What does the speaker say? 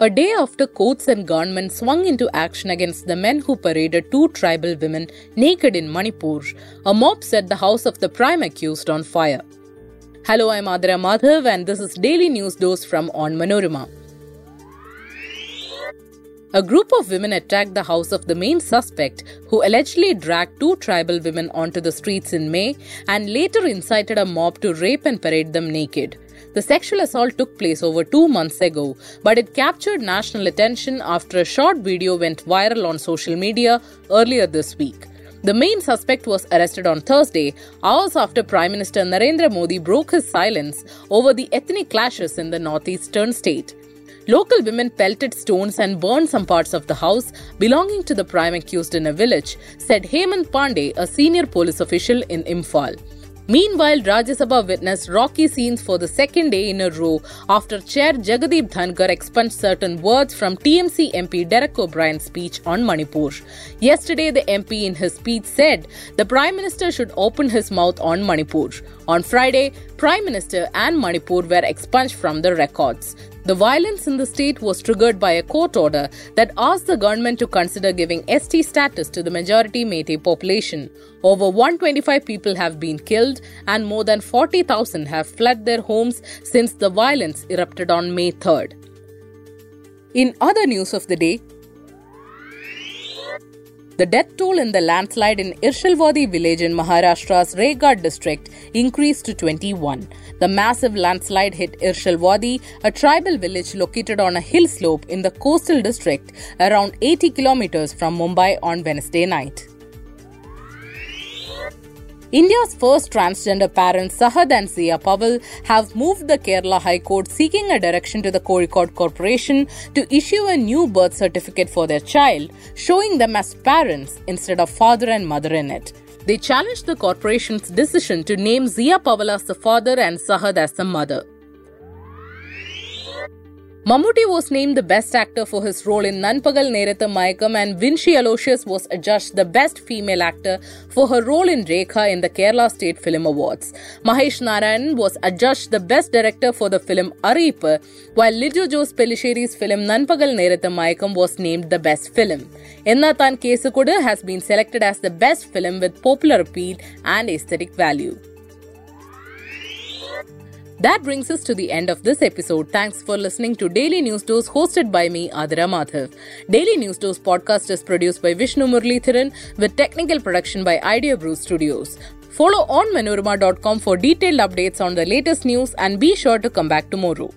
A day after courts and government swung into action against the men who paraded two tribal women naked in Manipur, a mob set the house of the prime accused on fire. Hello, I'm Adira Madhav, and this is Daily News Dose from Onmanorama. A group of women attacked the house of the main suspect, who allegedly dragged two tribal women onto the streets in May and later incited a mob to rape and parade them naked. The sexual assault took place over two months ago, but it captured national attention after a short video went viral on social media earlier this week. The main suspect was arrested on Thursday, hours after Prime Minister Narendra Modi broke his silence over the ethnic clashes in the northeastern state. Local women pelted stones and burned some parts of the house belonging to the prime accused in a village, said Hemant Pandey, a senior police official in Imphal. Meanwhile, Rajya Sabha witnessed rocky scenes for the second day in a row after Chair Jagdeep Dhankhar expunged certain words from TMC MP Derek O'Brien's speech on Manipur. Yesterday, the MP in his speech said the Prime Minister should open his mouth on Manipur. On Friday, Prime Minister and Manipur were expunged from the records. The violence in the state was triggered by a court order that asked the government to consider giving ST status to the majority Meitei population. Over 125 people have been killed and more than 40,000 have fled their homes since the violence erupted on May 3rd. In other news of the day, the death toll in the landslide in Irshalwadi village in Maharashtra's Raigad district increased to 21. The massive landslide hit Irshalwadi, a tribal village located on a hill slope in the coastal district around 80 kilometers from Mumbai on Wednesday night. India's first transgender parents, Sahad and Zia Paval, have moved the Kerala High Court seeking a direction to the Kozhikode Corporation to issue a new birth certificate for their child, showing them as parents instead of father and mother in it. They challenged the corporation's decision to name Zia Paval as the father and Sahad as the mother. Mammootty was named the best actor for his role in Nanpagal Nerathu Mayakkam and Vinci Aloysius was adjudged the best female actor for her role in Rekha in the Kerala State Film Awards. Mahesh Narayanan was adjudged the best director for the film Ariyippu, while Lijo Jose Pellissery's film Nanpagal Nerathu Mayakkam was named the best film. Nna Thaan Case Kodu has been selected as the best film with popular appeal and aesthetic value. That brings us to the end of this episode. Thanks for listening to Daily News Dose hosted by me, Adira Madhav. Daily News Dose podcast is produced by Vishnu Muralitharan with technical production by Idea Brew Studios. Follow Onmanorama.com for detailed updates on the latest news and be sure to come back tomorrow.